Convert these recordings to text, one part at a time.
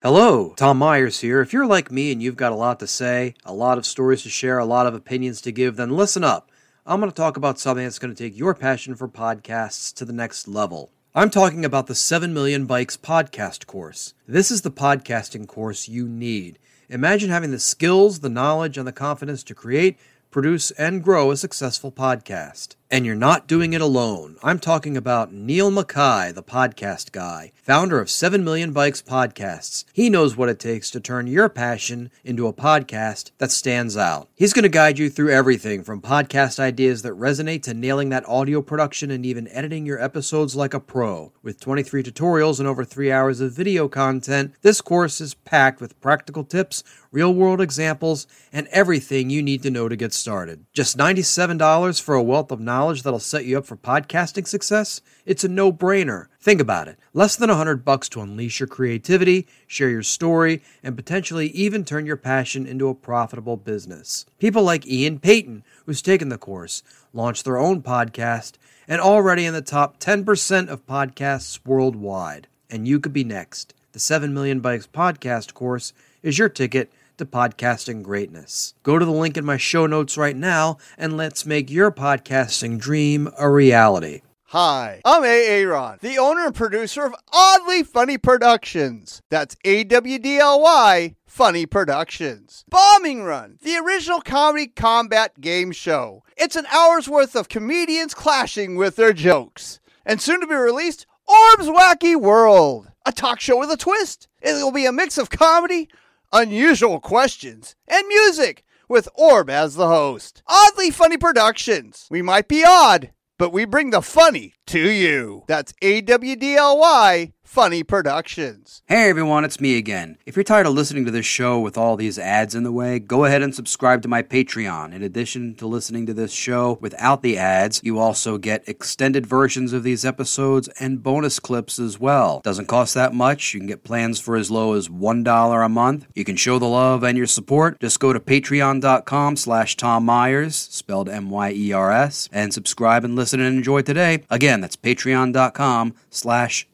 Hello, Tom Myers here. If you're like me and you've got a lot to say, a lot of stories to share, a lot of opinions to give, then listen up. I'm going to talk about something that's going to take your passion for podcasts to the next level. I'm talking about the 7 Million Bikes podcast course. This is the podcasting course you need. Imagine having the skills, the knowledge, and the confidence to create, produce, and grow a successful podcast. And you're not doing it alone. I'm talking about Neil Mackay, the podcast guy, founder of 7 Million Bikes Podcasts. He knows what it takes to turn your passion into a podcast that stands out. He's going to guide you through everything from podcast ideas that resonate to nailing that audio production and even editing your episodes like a pro. With 23 tutorials and over three hours of video content, this course is packed with practical tips, real world examples, and everything you need to know to get started. Just $97 for a wealth of knowledge knowledge that'll set you up for podcasting success, it's a no-brainer. Think about it. Less than 100 bucks to unleash your creativity, share your story, and potentially even turn your passion into a profitable business. People like Ian Payton, who's taken the course, launched their own podcast, and already in the top 10% of podcasts worldwide. And you could be next. The 7 Million Bikes podcast course is your ticket to podcasting greatness. Go to the link in my show notes right now and let's make your podcasting dream a reality. Hi, I'm A. Aaron, the owner and producer of Awdly Funny Productions. That's A W D L Y Funny Productions. Bombing Run, the original comedy combat game show. It's an hour's worth of comedians clashing with their jokes. And soon to be released, Orb's Wacky World, a talk show with a twist. It will be a mix of comedy, unusual questions, and music with Orb as the host. Awdly Funny Productions. We might be odd, but we bring the funny to you. That's A W D L Y Funny Productions. Hey everyone, it's me again. If you're tired of listening to this show with all these ads in the way, go ahead and subscribe to my Patreon. In addition to listening to this show without the ads, you also get extended versions of these episodes and bonus clips as well. Doesn't cost that much. You can get plans for as low as $1 a month. You can show the love and your support. Just go to patreon.com slash Tom Myers, spelled M-Y-E-R-S, and subscribe and listen and enjoy today. Again, that's patreon.com slash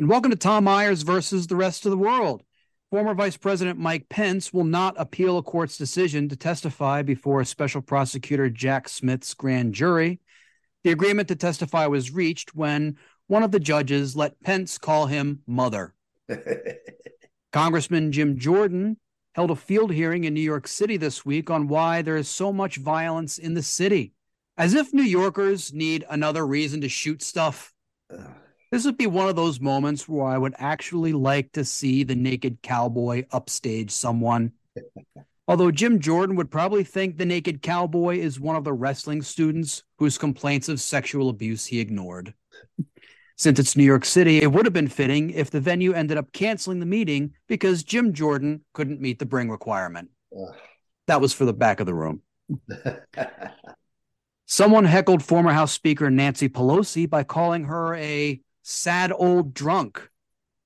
and welcome to Tom Myers versus the rest of the world. Former Vice President Mike Pence will not appeal a court's decision to testify before special prosecutor Jack Smith's grand jury. The agreement to testify was reached when one of the judges let Pence call him mother. Congressman Jim Jordan held a field hearing in New York City this week on why there is so much violence in the city. As if New Yorkers need another reason to shoot stuff. This would be one of those moments where I would actually like to see the naked cowboy upstage someone. Although Jim Jordan would probably think the naked cowboy is one of the wrestling students whose complaints of sexual abuse he ignored. Since it's New York City, it would have been fitting if the venue ended up canceling the meeting because Jim Jordan couldn't meet the bring requirement. That was for the back of the room. Someone heckled former House Speaker Nancy Pelosi by calling her a sad old drunk,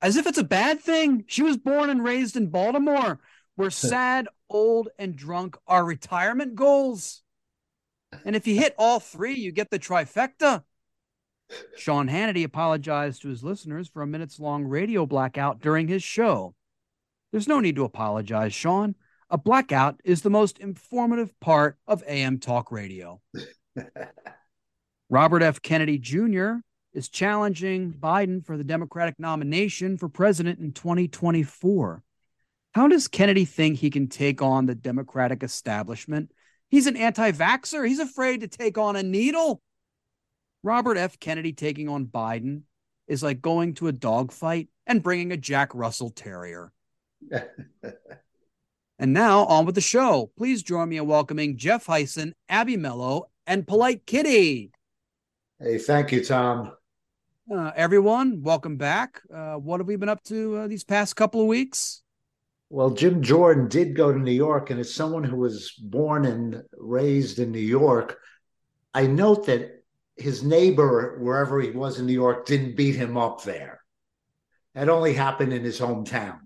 as if it's a bad thing. She was born and raised in Baltimore, where sad, old, and drunk are retirement goals. And if you hit all three, you get the trifecta. Sean Hannity apologized to his listeners for a minutes long radio blackout during his show. There's no need to apologize, Sean. A blackout is the most informative part of AM talk radio. Robert F. Kennedy Jr. is challenging Biden for the Democratic nomination for president in 2024. How does Kennedy think he can take on the Democratic establishment? He's an anti vaxxer. He's afraid to take on a needle. Robert F. Kennedy taking on Biden is like going to a dogfight and bringing a Jack Russell Terrier. and now on with the show. Please join me in welcoming Jeff Hysen, Abby Mello, and Polite Kitty. Hey, thank you, Tom. Uh, everyone, welcome back. Uh, what have we been up to uh, these past couple of weeks? Well, Jim Jordan did go to New York, and as someone who was born and raised in New York, I note that his neighbor, wherever he was in New York, didn't beat him up there. That only happened in his hometown.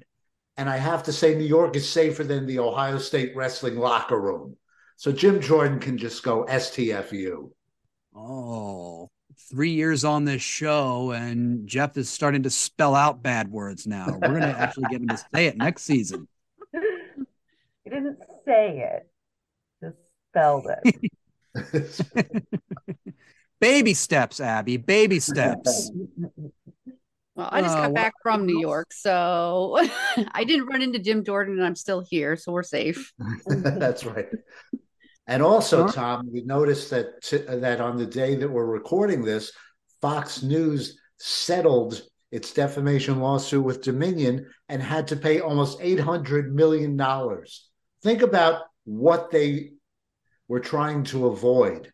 And I have to say, New York is safer than the Ohio State wrestling locker room. So Jim Jordan can just go STFU. Oh, three years on this show, and Jeff is starting to spell out bad words now. We're going to actually get him to say it next season. He didn't say it, just spelled it. baby steps, Abby. Baby steps. Well, I just got uh, back from New York, so I didn't run into Jim Jordan, and I'm still here, so we're safe. That's right. And also, Tom, we noticed that that on the day that we're recording this, Fox News settled its defamation lawsuit with Dominion and had to pay almost eight hundred million dollars. Think about what they were trying to avoid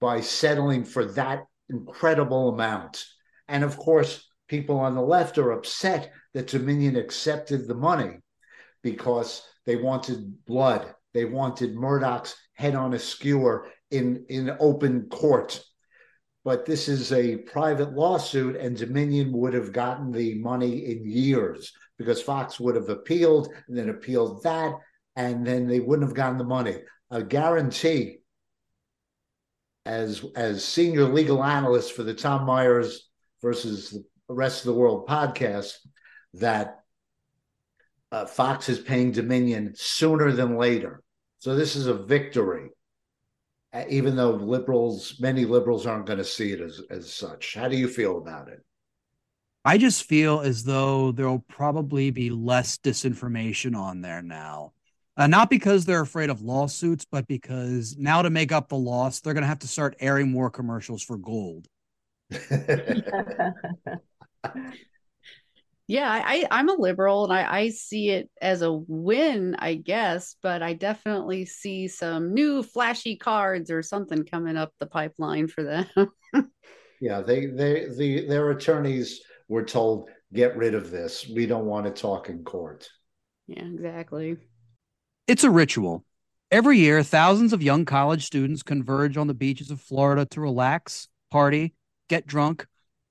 by settling for that incredible amount. And of course, people on the left are upset that Dominion accepted the money because they wanted blood. They wanted Murdoch's head on a skewer in, in open court. But this is a private lawsuit, and Dominion would have gotten the money in years because Fox would have appealed and then appealed that, and then they wouldn't have gotten the money. A guarantee as as senior legal analyst for the Tom Myers versus the rest of the world podcast that uh, Fox is paying Dominion sooner than later. So this is a victory, uh, even though liberals, many liberals aren't going to see it as, as such. How do you feel about it? I just feel as though there'll probably be less disinformation on there now. Uh, not because they're afraid of lawsuits, but because now to make up the loss, they're going to have to start airing more commercials for gold. yeah, I, I'm a liberal and I, I see it as a win, I guess, but I definitely see some new flashy cards or something coming up the pipeline for them. yeah, they they the their attorneys were told get rid of this. We don't want to talk in court. Yeah, exactly. It's a ritual. Every year, thousands of young college students converge on the beaches of Florida to relax, party, get drunk,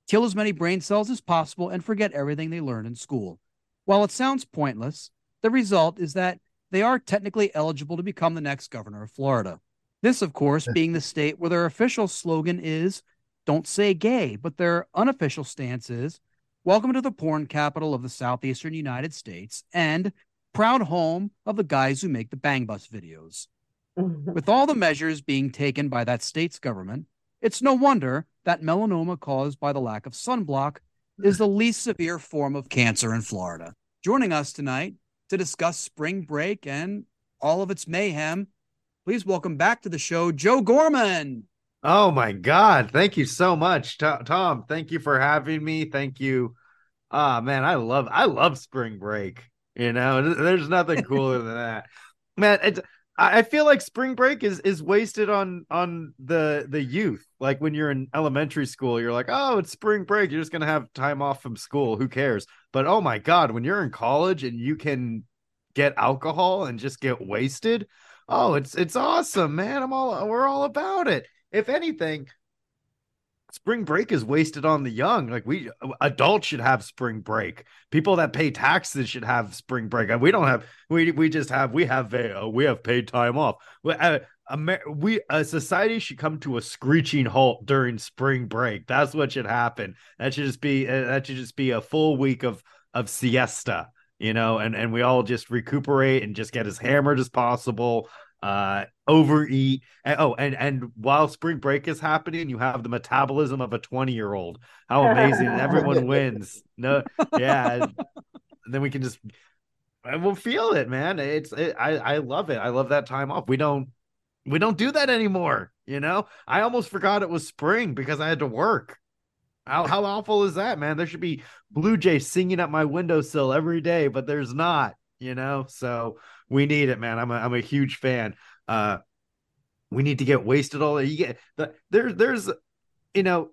kill as many brain cells as possible, and forget everything they learned in school. While it sounds pointless, the result is that they are technically eligible to become the next governor of Florida. This, of course, being the state where their official slogan is don't say gay, but their unofficial stance is welcome to the porn capital of the southeastern United States and proud home of the guys who make the Bang Bus videos. With all the measures being taken by that state's government, it's no wonder that melanoma caused by the lack of sunblock is the least severe form of cancer in Florida. Joining us tonight to discuss spring break and all of its mayhem, please welcome back to the show Joe Gorman. Oh my God. Thank you so much, Tom. Thank you for having me. Thank you. Ah, oh, man, I love I love spring break. You know, there's nothing cooler than that. Man, it's I feel like spring break is is wasted on on the the youth. Like when you're in elementary school, you're like, "Oh, it's spring break. You're just to have time off from school. Who cares?" But oh my god, when you're in college and you can get alcohol and just get wasted, oh, it's it's awesome, man. I'm all we're all about it. If anything, spring break is wasted on the young. Like we adults should have spring break. People that pay taxes should have spring break. We don't have. We we just have. We have a, uh, we have paid time off. We, uh, we a society should come to a screeching halt during spring break. That's what should happen. That should just be uh, that should just be a full week of of siesta. You know, and and we all just recuperate and just get as hammered as possible uh overeat. And, oh and and while spring break is happening you have the metabolism of a 20 year old how amazing. Everyone wins. No yeah then we can just we'll feel it man. It's it, i i love it. I love that time off. We don't we don't do that anymore you know? I almost forgot it was spring because i had to work. How, how awful is that man? There should be blue jays singing at my windowsill every day but there's not you know? So we need it, man. I'm a I'm a huge fan. Uh, we need to get wasted all. You get the, there. There's, you know,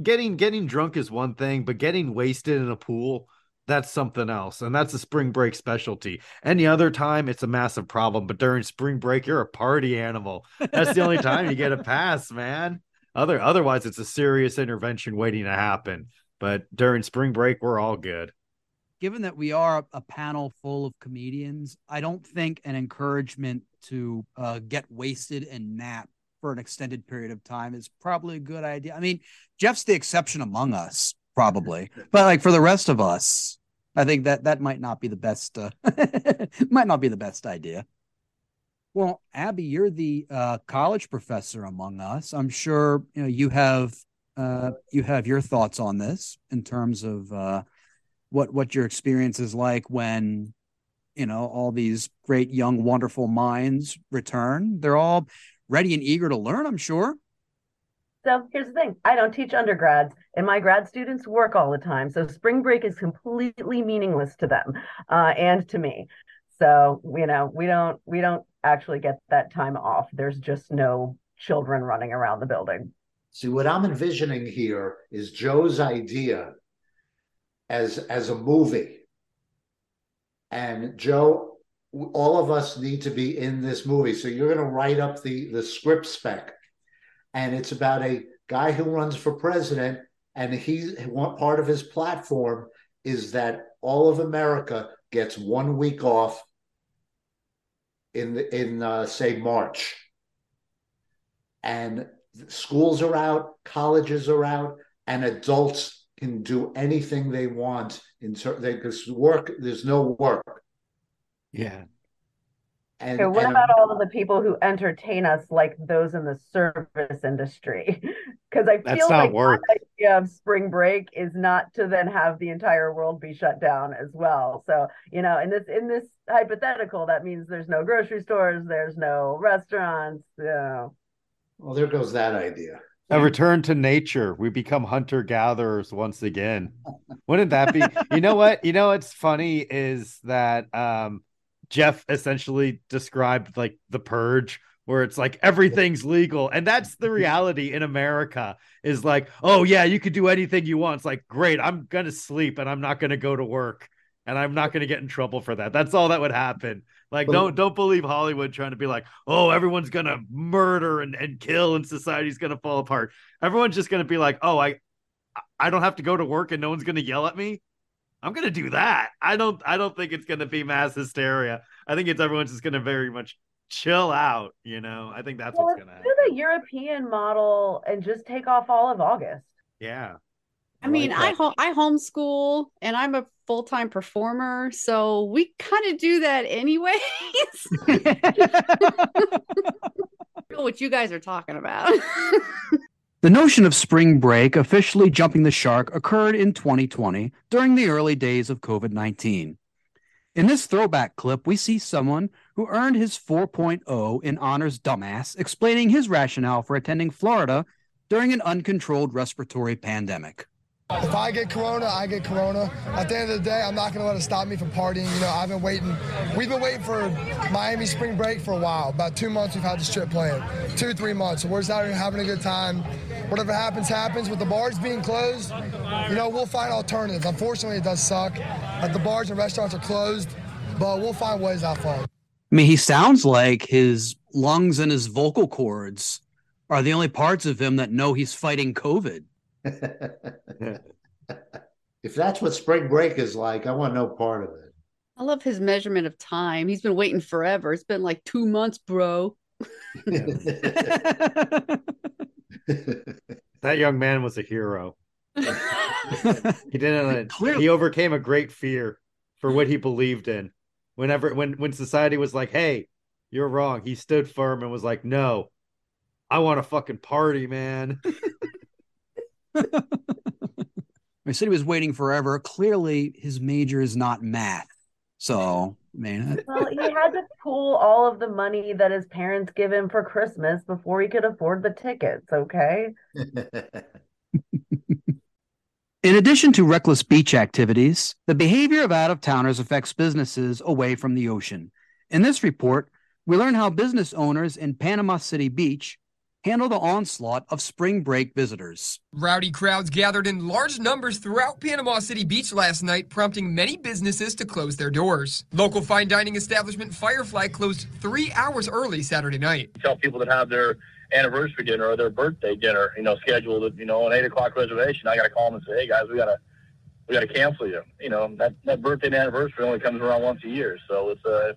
getting getting drunk is one thing, but getting wasted in a pool that's something else. And that's a spring break specialty. Any other time, it's a massive problem. But during spring break, you're a party animal. That's the only time you get a pass, man. Other otherwise, it's a serious intervention waiting to happen. But during spring break, we're all good. Given that we are a panel full of comedians, I don't think an encouragement to uh, get wasted and nap for an extended period of time is probably a good idea. I mean, Jeff's the exception among us, probably, but like for the rest of us, I think that that might not be the best. Uh, might not be the best idea. Well, Abby, you're the uh, college professor among us. I'm sure you know you have uh, you have your thoughts on this in terms of uh, what what your experience is like when you know all these great young wonderful minds return. They're all ready and eager to learn. I'm sure. So here's the thing I don't teach undergrads, and my grad students work all the time. So spring break is completely meaningless to them uh, and to me. So, you know, we don't we don't actually get that time off. There's just no children running around the building. See, what I'm envisioning here is Joe's idea as as a movie. And Joe, all of us need to be in this movie. So you're going to write up the the script spec and it's about a guy who runs for president, and one part of his platform is that all of America gets one week off in the, in uh, say March, and schools are out, colleges are out, and adults can do anything they want in certain because work there's no work. Yeah, and, okay, what and, about all of the people who entertain us, like those in the service industry? Because I feel like work. the idea of spring break is not to then have the entire world be shut down as well. So you know, in this in this hypothetical, that means there's no grocery stores, there's no restaurants. You know. Well, there goes that idea. A return to nature. We become hunter gatherers once again. Wouldn't that be? you know what? You know what's funny is that um Jeff essentially described like the purge where it's like everything's legal and that's the reality in America is like oh yeah you could do anything you want it's like great I'm going to sleep and I'm not going to go to work and I'm not going to get in trouble for that that's all that would happen like don't don't believe Hollywood trying to be like oh everyone's going to murder and, and kill and society's going to fall apart everyone's just going to be like oh I I don't have to go to work and no one's going to yell at me I'm gonna do that. I don't I don't think it's gonna be mass hysteria. I think it's everyone's just gonna very much chill out, you know. I think that's well, what's gonna happen. Do the European model and just take off all of August. Yeah. I, I mean, like I ho- I homeschool and I'm a full time performer, so we kind of do that anyways. what you guys are talking about. The notion of spring break officially jumping the shark occurred in 2020 during the early days of COVID 19. In this throwback clip, we see someone who earned his 4.0 in honors dumbass explaining his rationale for attending Florida during an uncontrolled respiratory pandemic. If I get corona, I get corona. At the end of the day, I'm not going to let it stop me from partying. You know, I've been waiting. We've been waiting for Miami spring break for a while. About two months we've had this trip planned. Two, three months. So we're just out here having a good time. Whatever happens, happens. With the bars being closed, you know, we'll find alternatives. Unfortunately, it does suck that the bars and restaurants are closed, but we'll find ways out for it. I mean, he sounds like his lungs and his vocal cords are the only parts of him that know he's fighting COVID. if that's what spring break is like, I want no part of it. I love his measurement of time. He's been waiting forever. It's been like two months, bro. that young man was a hero. he didn't. Uh, Clearly. He overcame a great fear for what he believed in. Whenever, when when society was like, "Hey, you're wrong," he stood firm and was like, "No, I want a fucking party, man." I said he was waiting forever. Clearly, his major is not math. So, man. Well, he had to pool all of the money that his parents give him for Christmas before he could afford the tickets, okay? In addition to reckless beach activities, the behavior of out of towners affects businesses away from the ocean. In this report, we learn how business owners in Panama City Beach handle the onslaught of spring break visitors. Rowdy crowds gathered in large numbers throughout Panama City Beach last night, prompting many businesses to close their doors. Local fine dining establishment Firefly closed three hours early Saturday night. Tell people that have their anniversary dinner or their birthday dinner, you know, scheduled, you know, an eight o'clock reservation. I got to call them and say, hey guys, we got to we got to cancel you. You know, that that birthday and anniversary only comes around once a year, so it's a uh,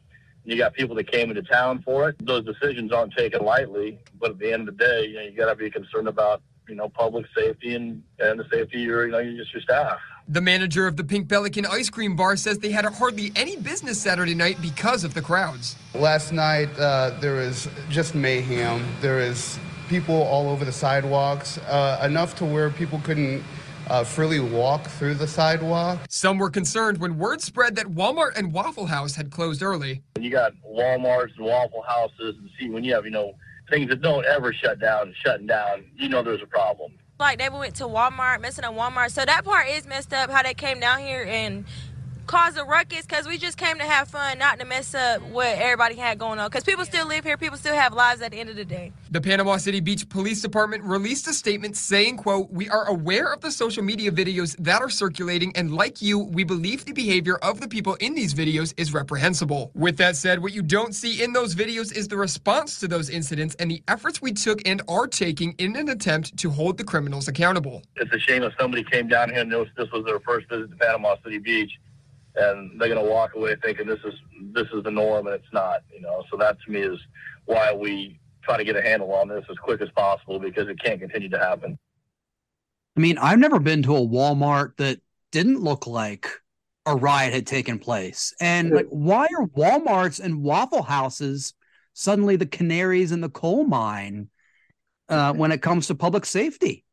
you got people that came into town for it. Those decisions aren't taken lightly, but at the end of the day, you know, you got to be concerned about you know public safety and and the safety of your you know just your staff. The manager of the Pink Pelican ice cream bar says they had hardly any business Saturday night because of the crowds. Last night uh, there was just mayhem. There was people all over the sidewalks, uh, enough to where people couldn't uh, freely walk through the sidewalk. Some were concerned when word spread that Walmart and Waffle House had closed early. You got Walmarts and Waffle Houses, and see when you have you know things that don't ever shut down, shutting down, you know there's a problem. Like they went to Walmart, messing up Walmart, so that part is messed up. How they came down here and cause a ruckus because we just came to have fun, not to mess up what everybody had going on. Because people still live here, people still have lives at the end of the day. The Panama City Beach Police Department released a statement saying, quote, We are aware of the social media videos that are circulating, and like you, we believe the behavior of the people in these videos is reprehensible. With that said, what you don't see in those videos is the response to those incidents and the efforts we took and are taking in an attempt to hold the criminals accountable. It's a shame if somebody came down here and this was their first visit to Panama City Beach and they're going to walk away thinking this is this is the norm, and it's not. You know, so that to me is why we try to get a handle on this as quick as possible because it can't continue to happen. I mean, I've never been to a Walmart that didn't look like a riot had taken place. And like, why are Walmarts and Waffle Houses suddenly the canaries in the coal mine uh, when it comes to public safety?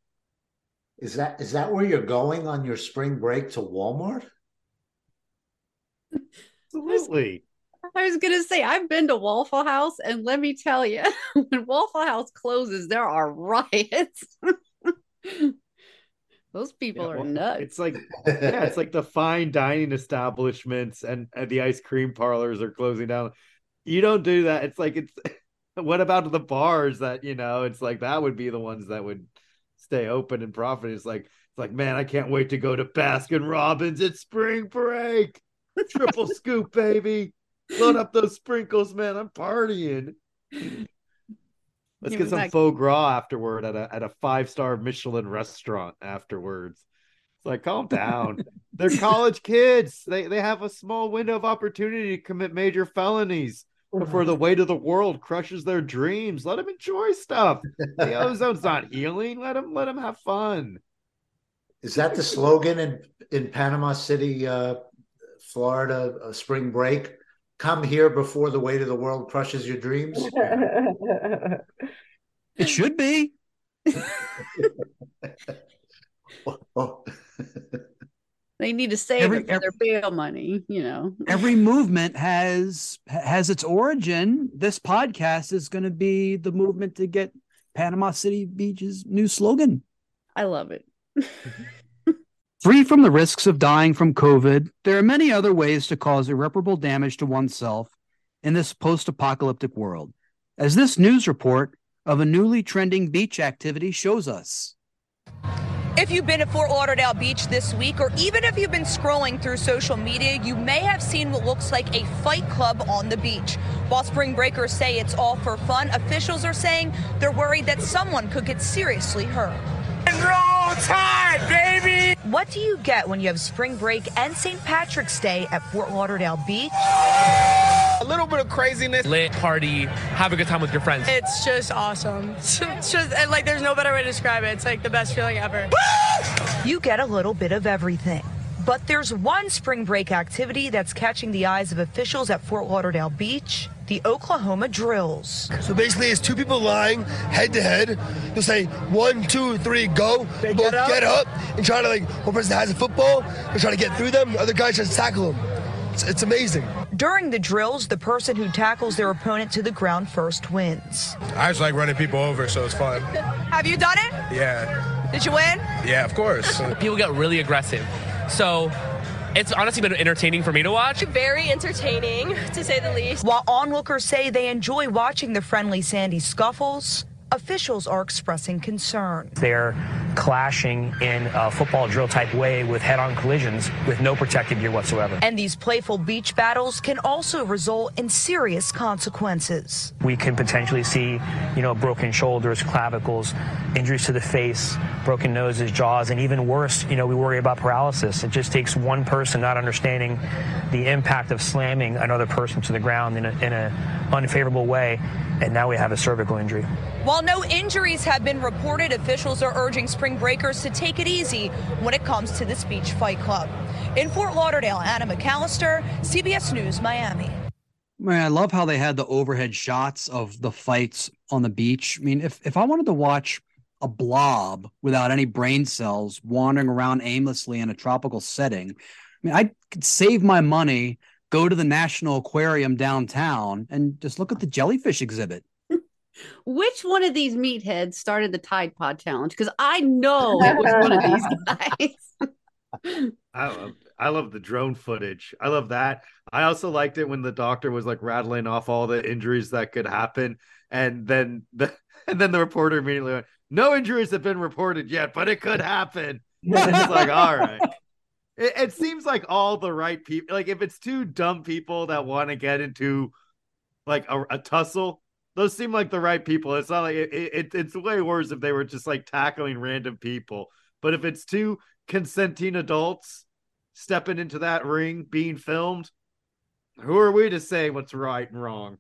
Is that is that where you're going on your spring break to Walmart? Absolutely. I was gonna say I've been to Waffle House, and let me tell you, when Waffle House closes, there are riots. Those people yeah, are nuts. It's like yeah, it's like the fine dining establishments and, and the ice cream parlors are closing down. You don't do that. It's like it's what about the bars that you know? It's like that would be the ones that would stay open and profit. It's like it's like man, I can't wait to go to Baskin Robbins at spring break. Triple scoop, baby. Load up those sprinkles, man. I'm partying. Let's get some foie gras afterward at a at a five star Michelin restaurant afterwards. It's like calm down. They're college kids. They they have a small window of opportunity to commit major felonies before the weight of the world crushes their dreams. Let them enjoy stuff. The ozone's not healing. Let them let them have fun. Is that the slogan in in Panama City uh, Florida a spring break. Come here before the weight of the world crushes your dreams. it should be. Oh. they need to save every, it for their bail money, you know. every movement has has its origin. This podcast is going to be the movement to get Panama City Beach's new slogan. I love it. Free from the risks of dying from COVID, there are many other ways to cause irreparable damage to oneself in this post apocalyptic world, as this news report of a newly trending beach activity shows us. If you've been at Fort Lauderdale Beach this week, or even if you've been scrolling through social media, you may have seen what looks like a fight club on the beach. While spring breakers say it's all for fun, officials are saying they're worried that someone could get seriously hurt. Roll Tide, baby! What do you get when you have spring break and St. Patrick's Day at Fort Lauderdale Beach? A little bit of craziness. Lit party, have a good time with your friends. It's just awesome. It's just like there's no better way to describe it. It's like the best feeling ever. You get a little bit of everything. But there's one spring break activity that's catching the eyes of officials at Fort Lauderdale Beach the Oklahoma drills. So basically, it's two people lying head to head. They'll say one, two, three, go. They both get up. get up. and try to like one person has a football. They're trying to get through them. The other guy tries to tackle them. It's, it's amazing. During the drills, the person who tackles their opponent to the ground first wins. I just like running people over, so it's fun. Have you done it? Yeah. Did you win? Yeah, of course. people get really aggressive. So it's honestly been entertaining for me to watch. Very entertaining, to say the least. While onlookers say they enjoy watching the friendly sandy scuffles, officials are expressing concern. They're clashing in a football drill type way with head on collisions with no protective gear whatsoever. And these playful beach battles can also result in serious consequences. We can potentially see, you know, broken shoulders, clavicles, injuries to the face, broken noses, jaws, and even worse, you know, we worry about paralysis. It just takes one person not understanding the impact of slamming another person to the ground in an unfavorable way, and now we have a cervical injury. While no injuries have been reported, officials are urging spring breakers to take it easy when it comes to this beach fight club. In Fort Lauderdale, Anna McAllister, CBS News, Miami. Man, I love how they had the overhead shots of the fights on the beach. I mean, if, if I wanted to watch a blob without any brain cells wandering around aimlessly in a tropical setting, I mean, I could save my money, go to the National Aquarium downtown, and just look at the jellyfish exhibit. Which one of these meatheads started the Tide Pod challenge? Because I know it was one of these guys. I love, I love the drone footage. I love that. I also liked it when the doctor was like rattling off all the injuries that could happen, and then the and then the reporter immediately went, "No injuries have been reported yet, but it could happen." it's like, all right. It, it seems like all the right people. Like if it's two dumb people that want to get into like a, a tussle, those seem like the right people. It's not like it, it, it's way worse if they were just like tackling random people. But if it's two consenting adults stepping into that ring being filmed, who are we to say what's right and wrong?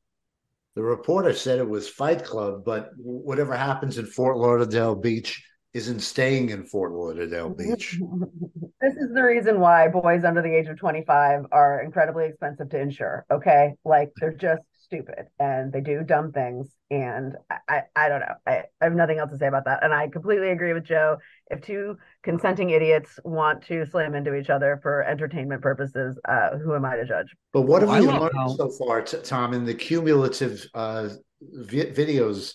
The reporter said it was Fight Club, but whatever happens in Fort Lauderdale Beach isn't staying in Fort Lauderdale Beach. this is the reason why boys under the age of 25 are incredibly expensive to insure. Okay. Like they're just stupid and they do dumb things. And I, I, I don't know. I, I, have nothing else to say about that. And I completely agree with Joe. If two consenting idiots want to slam into each other for entertainment purposes, uh, who am I to judge? But what have well, we learned how... so far, Tom, in the cumulative uh, vi- videos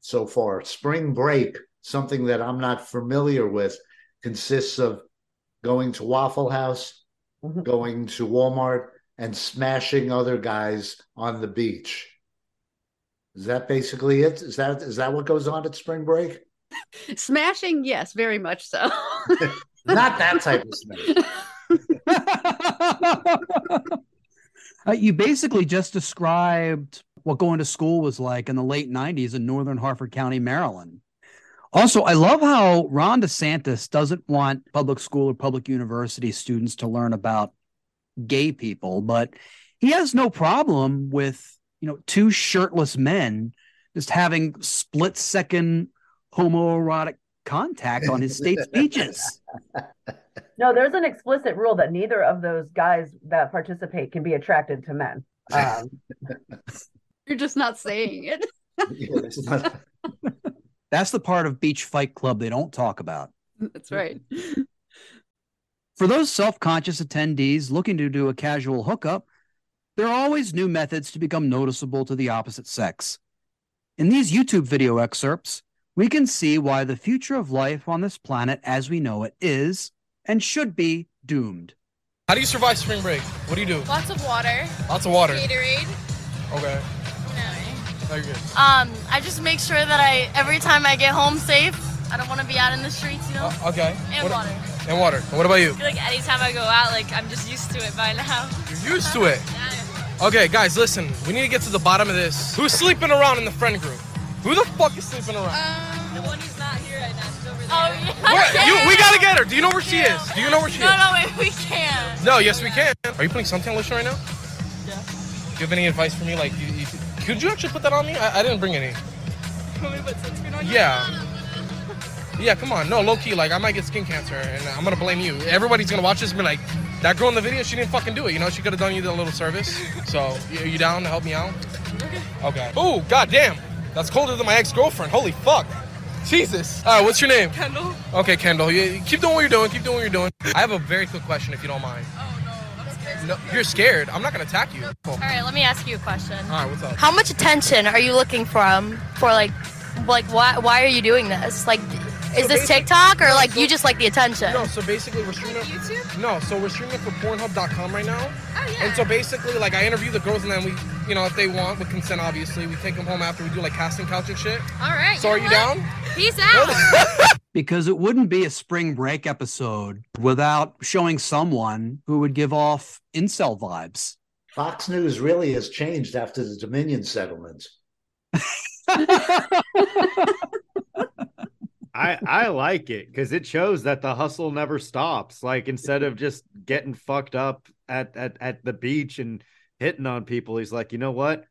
so far? Spring break, something that I'm not familiar with, consists of going to Waffle House, mm-hmm. going to Walmart, and smashing other guys on the beach. Is that basically it? Is that is that what goes on at spring break? Smashing, yes, very much so. Not that type of smash. uh, you basically just described what going to school was like in the late 90s in northern Harford County, Maryland. Also, I love how Ron DeSantis doesn't want public school or public university students to learn about gay people, but he has no problem with, you know, two shirtless men just having split second homoerotic contact on his state speeches. No, there's an explicit rule that neither of those guys that participate can be attracted to men. Um, You're just not saying it. yeah, That's the part of Beach Fight Club they don't talk about. That's right. For those self conscious attendees looking to do a casual hookup, there are always new methods to become noticeable to the opposite sex. In these YouTube video excerpts, we can see why the future of life on this planet as we know it is and should be doomed. How do you survive spring break? What do you do? Lots of water. Lots of water. Gatorade. Okay. No, you're good. Um, I just make sure that I every time I get home safe. I don't want to be out in the streets, you know. Uh, okay. And what, water. And water. what about you? I feel like anytime I go out, like I'm just used to it by now. You're used to it. Okay, guys, listen. We need to get to the bottom of this. Who's sleeping around in the friend group? Who the fuck is sleeping around? Um, the one who's not here right now. She's over there. Oh yeah. you, we gotta get her. Do you know where she is? Do you know where she no, is? No, no, wait, we can't. No, yes, we can. Are you putting suntan lotion right now? Yeah. Do you have any advice for me? Like, you, you, could you actually put that on me? I, I didn't bring any. You want me to put sunscreen on you? Yeah. Yeah, come on. No, low key, like I might get skin cancer and I'm gonna blame you. Everybody's gonna watch this and be like, that girl in the video, she didn't fucking do it. You know, she could have done you the little service. So, are you down to help me out? Okay. Okay. Oh, goddamn. That's colder than my ex-girlfriend. Holy fuck. Jesus. All right, what's your name? Kendall. Okay, Kendall. You, keep doing what you're doing. Keep doing what you're doing. I have a very quick question, if you don't mind. Oh no, I'm scared. No, you're scared. I'm not gonna attack you. All right, let me ask you a question. All right, what's up? How much attention are you looking from for like, like why why are you doing this? Like, Is this TikTok or like you just like the attention? No, so basically we're streaming YouTube. No, so we're streaming for Pornhub.com right now. Oh yeah. And so basically, like I interview the girls, and then we, you know, if they want with consent, obviously, we take them home after we do like casting couch and shit. All right. So are you what? down? Peace out. because it wouldn't be a spring break episode without showing someone who would give off incel vibes. Fox News really has changed after the Dominion settlement. I I like it because it shows that the hustle never stops. Like instead of just getting fucked up at at, at the beach and hitting on people, he's like, you know what?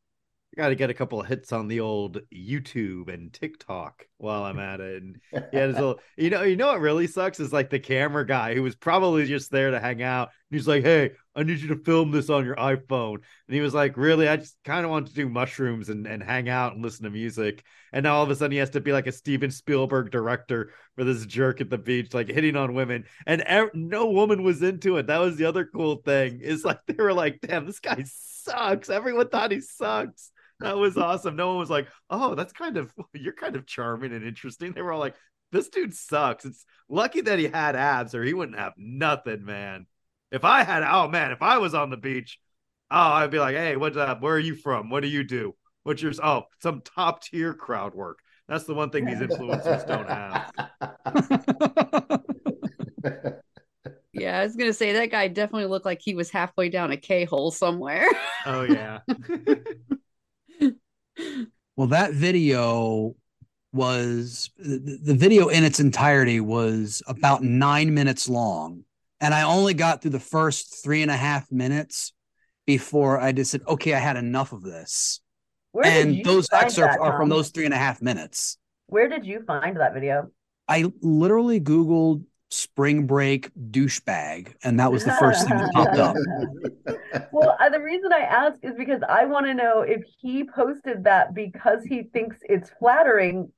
I got to get a couple of hits on the old YouTube and TikTok while I'm at it. And yeah, little, you know, you know what really sucks is like the camera guy who was probably just there to hang out. He's like, "Hey, I need you to film this on your iPhone." And he was like, "Really? I just kind of want to do mushrooms and and hang out and listen to music." And now all of a sudden he has to be like a Steven Spielberg director for this jerk at the beach, like hitting on women. And no woman was into it. That was the other cool thing. Is like they were like, "Damn, this guy sucks." Everyone thought he sucks that was awesome. No one was like, "Oh, that's kind of you're kind of charming and interesting." They were all like, "This dude sucks." It's lucky that he had abs, or he wouldn't have nothing, man. If I had, oh man, if I was on the beach, oh, I'd be like, "Hey, what's up? Where are you from? What do you do? What's yours? Oh, some top tier crowd work." That's the one thing these influencers don't have. Yeah, I was gonna say that guy definitely looked like he was halfway down a K hole somewhere. Oh yeah. Well, that video was the video in its entirety was about nine minutes long. And I only got through the first three and a half minutes before I just said, okay, I had enough of this. Where and those excerpts that, are from those three and a half minutes. Where did you find that video? I literally Googled spring break douchebag and that was the first thing that popped up well uh, the reason i ask is because i want to know if he posted that because he thinks it's flattering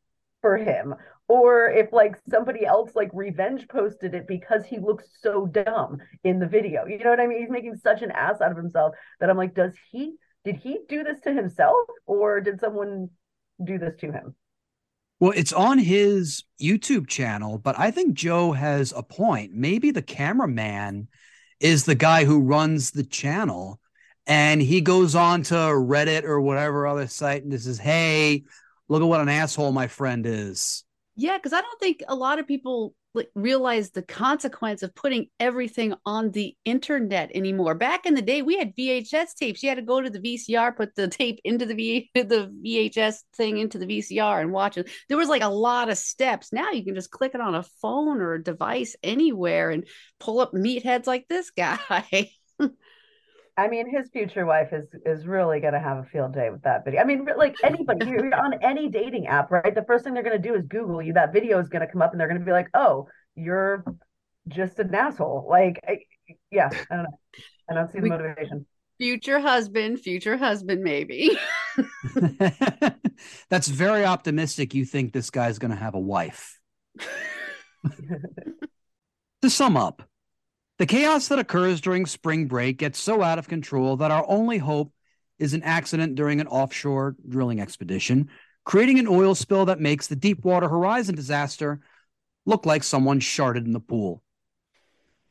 for him or if like somebody else like revenge posted it because he looks so dumb in the video you know what i mean he's making such an ass out of himself that i'm like does he did he do this to himself or did someone do this to him well, it's on his YouTube channel, but I think Joe has a point. Maybe the cameraman is the guy who runs the channel and he goes on to Reddit or whatever other site and says, Hey, look at what an asshole my friend is. Yeah, because I don't think a lot of people like realize the consequence of putting everything on the internet anymore. Back in the day, we had VHS tapes. You had to go to the VCR, put the tape into the v- the VHS thing into the VCR and watch it. There was like a lot of steps. Now you can just click it on a phone or a device anywhere and pull up meatheads like this guy. I mean, his future wife is is really going to have a field day with that video. I mean, like anybody, you're on any dating app, right? The first thing they're going to do is Google you. That video is going to come up, and they're going to be like, "Oh, you're just an asshole." Like, I, yeah, I don't know. I don't see the motivation. Future husband, future husband, maybe. That's very optimistic. You think this guy's going to have a wife? to sum up, the chaos that occurs during spring break gets so out of control that our only hope is an accident during an offshore drilling expedition, creating an oil spill that makes the Deepwater Horizon disaster look like someone sharted in the pool.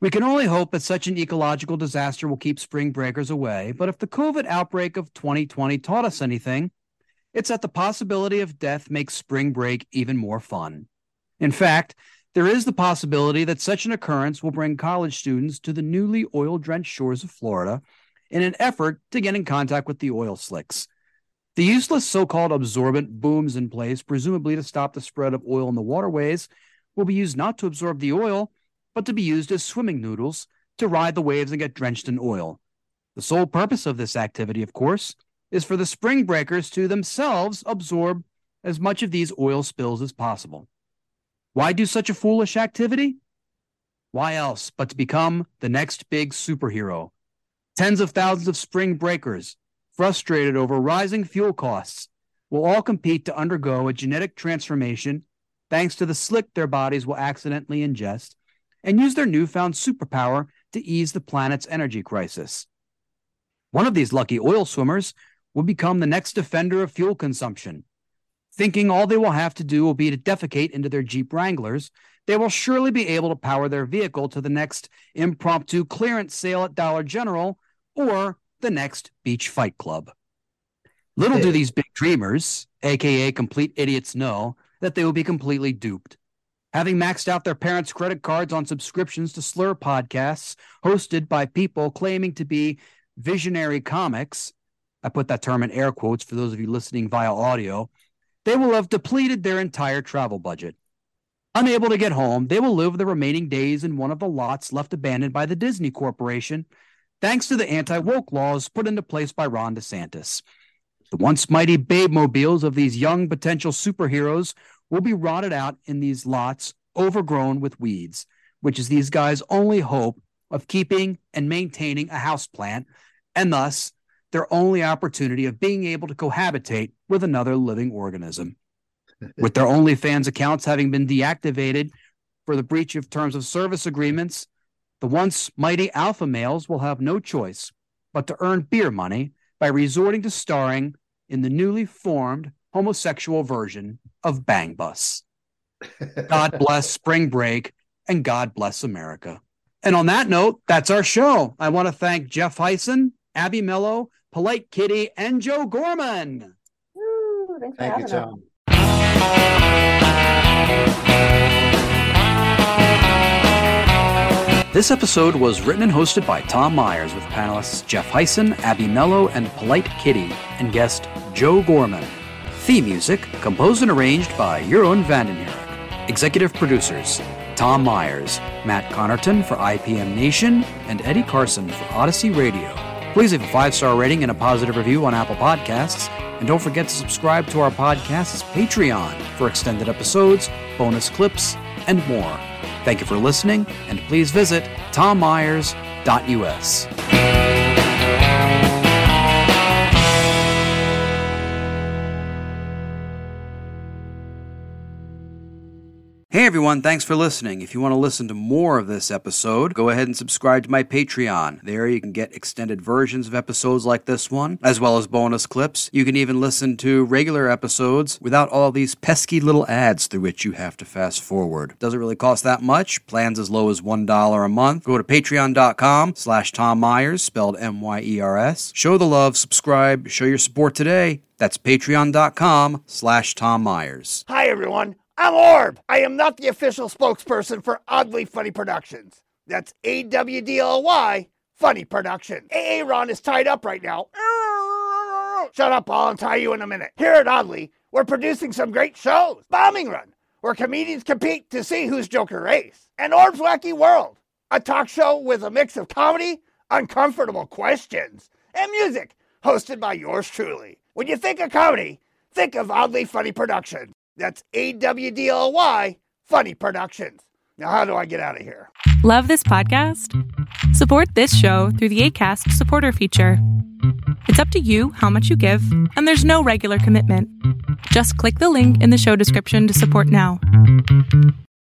We can only hope that such an ecological disaster will keep spring breakers away, but if the COVID outbreak of 2020 taught us anything, it's that the possibility of death makes spring break even more fun. In fact, there is the possibility that such an occurrence will bring college students to the newly oil drenched shores of Florida in an effort to get in contact with the oil slicks. The useless so called absorbent booms in place, presumably to stop the spread of oil in the waterways, will be used not to absorb the oil, but to be used as swimming noodles to ride the waves and get drenched in oil. The sole purpose of this activity, of course, is for the spring breakers to themselves absorb as much of these oil spills as possible. Why do such a foolish activity? Why else but to become the next big superhero? Tens of thousands of spring breakers, frustrated over rising fuel costs, will all compete to undergo a genetic transformation thanks to the slick their bodies will accidentally ingest and use their newfound superpower to ease the planet's energy crisis. One of these lucky oil swimmers will become the next defender of fuel consumption. Thinking all they will have to do will be to defecate into their Jeep Wranglers, they will surely be able to power their vehicle to the next impromptu clearance sale at Dollar General or the next beach fight club. Little do these big dreamers, aka complete idiots, know that they will be completely duped. Having maxed out their parents' credit cards on subscriptions to slur podcasts hosted by people claiming to be visionary comics, I put that term in air quotes for those of you listening via audio, they will have depleted their entire travel budget. Unable to get home, they will live the remaining days in one of the lots left abandoned by the Disney Corporation, thanks to the anti woke laws put into place by Ron DeSantis. The once mighty babe mobiles of these young potential superheroes will be rotted out in these lots overgrown with weeds, which is these guys' only hope of keeping and maintaining a houseplant, and thus their only opportunity of being able to cohabitate with another living organism. with their OnlyFans accounts having been deactivated for the breach of terms of service agreements, the once mighty alpha males will have no choice but to earn beer money by resorting to starring in the newly formed homosexual version of Bang Bus. God bless spring break and God bless America. And on that note, that's our show. I want to thank Jeff Hysen, Abby Mello, Polite Kitty, and Joe Gorman. Woo, thanks for Thank you, having us. This episode was written and hosted by Tom Myers with panelists Jeff Hysen, Abby Mello, and Polite Kitty, and guest Joe Gorman. Theme music composed and arranged by Jeroen van den Hurck. Executive producers Tom Myers, Matt Connarton for IPM Nation, and Eddie Carson for Odyssey Radio. Please leave a five star rating and a positive review on Apple Podcasts. And don't forget to subscribe to our podcast's Patreon for extended episodes, bonus clips, and more. Thank you for listening, and please visit tommyers.us. Hey everyone, thanks for listening. If you want to listen to more of this episode, go ahead and subscribe to my Patreon. There you can get extended versions of episodes like this one, as well as bonus clips. You can even listen to regular episodes without all these pesky little ads through which you have to fast forward. Doesn't really cost that much. Plans as low as $1 a month. Go to patreon.com slash Tom Myers, spelled M-Y-E-R-S. Show the love, subscribe, show your support today. That's patreon.com slash Tom Myers. Hi, everyone. I'm Orb. I am not the official spokesperson for Awdly Funny Productions. That's A W D L Y Funny Productions. Aaron is tied up right now. Shut up, I'll untie you in a minute. Here at Awdly, we're producing some great shows. Bombing Run, where comedians compete to see who's Joker Race. And Orb's Wacky World, a talk show with a mix of comedy, uncomfortable questions, and music, hosted by yours truly. When you think of comedy, think of Awdly Funny Productions. That's A W D L Y Funny Productions. Now, how do I get out of here? Love this podcast? Support this show through the ACAST supporter feature. It's up to you how much you give, and there's no regular commitment. Just click the link in the show description to support now.